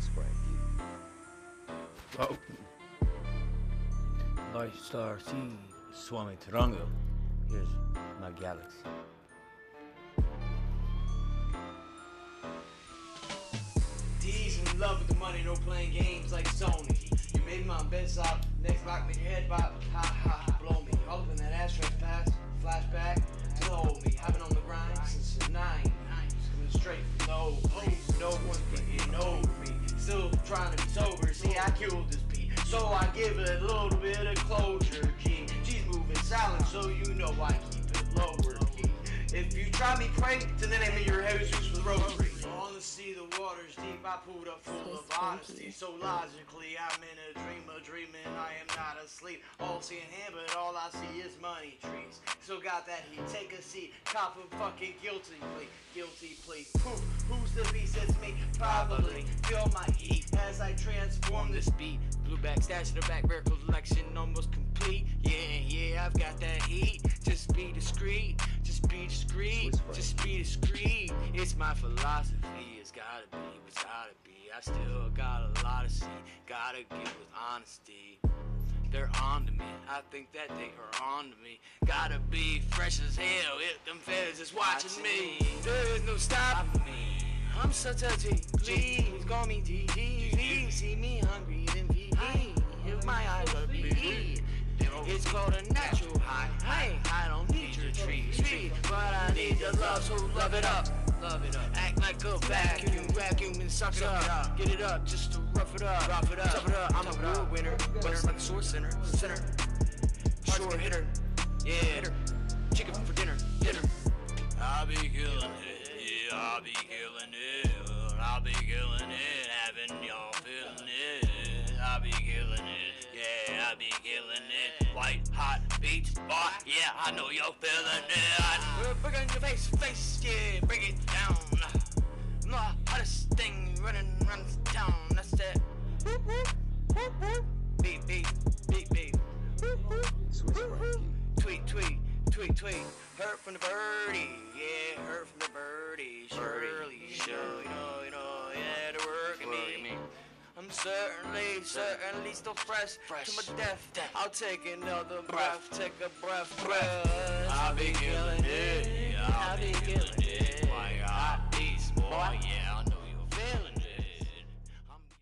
Swiss Frankie. Oh. Light Star C, Swami Tarango. Here's my galaxy. D's in love with the money, no playing games like Sony. You made my bed stop, next block made your head bop. Ha ha ha, blow me. All up in that ashtray past, flashback to the old me. I've been on the grind since the nine. Coming straight from the old. No one trying to be sober. See, I killed this beat. So I give it a little bit of closure, G. G's moving silent, so you know I keep it lower key. If you try me, prank, to the water's deep. I pulled up full of honesty. So logically, I'm in a dream of dreaming. I am not asleep. All seeing him, but all I see is money trees. So got that heat. Take a seat. Cop a fucking guilty plea. Guilty plea. Poof. Who's the beast? It's me. Probably. Feel my heat as I transform this beat. Blue back stash in the back, rare collection almost complete. Yeah, yeah, I've got that heat. Just be discreet. Just be discreet. Just be discreet. It's my philosophy. It's gotta be. Gotta be. I still got a lot to see. Gotta give with honesty. They're on to me. I think that they are on to me. Gotta be fresh as hell. If them feds is watching me. There's no stopping me. I'm such a G. Please call me. Please see me hungry, then feed me. If my eyes are bleed. It's called a natural high. Hey, I don't need your tree, but I need your love, so love it up. Love it up. Act like a vacuum, and suck it up. Get it up, just to rough it up. Rough it up. Tough it up. I'm a real winner, winner like a sore center, center. Short hitter, yeah, hitter. Chicken for dinner, dinner. I'll be killing it, yeah, I'll be killing it. I'll be killing it, having y'all feeling it. I'll be killing it, yeah, I'll be killing it. White hot beats, boy, yeah, I know you're feeling it. It in your face, face, yeah, bring it down. Hottest thing running around town. That's that. Whoop, whoop, whoop, whoop. Beat, beat, beat, beat. Whoop, whoop, whoop, whoop. Tweet, tweet, tweet, tweet. Heard from the birdie, yeah, heard from the birdie. Shirley, Shirley, you know, you know, yeah, they're working me. I'm certainly, certainly still fresh, to my death. I'll take another breath, take a breath, breath. I'll be killing it, I'll be killing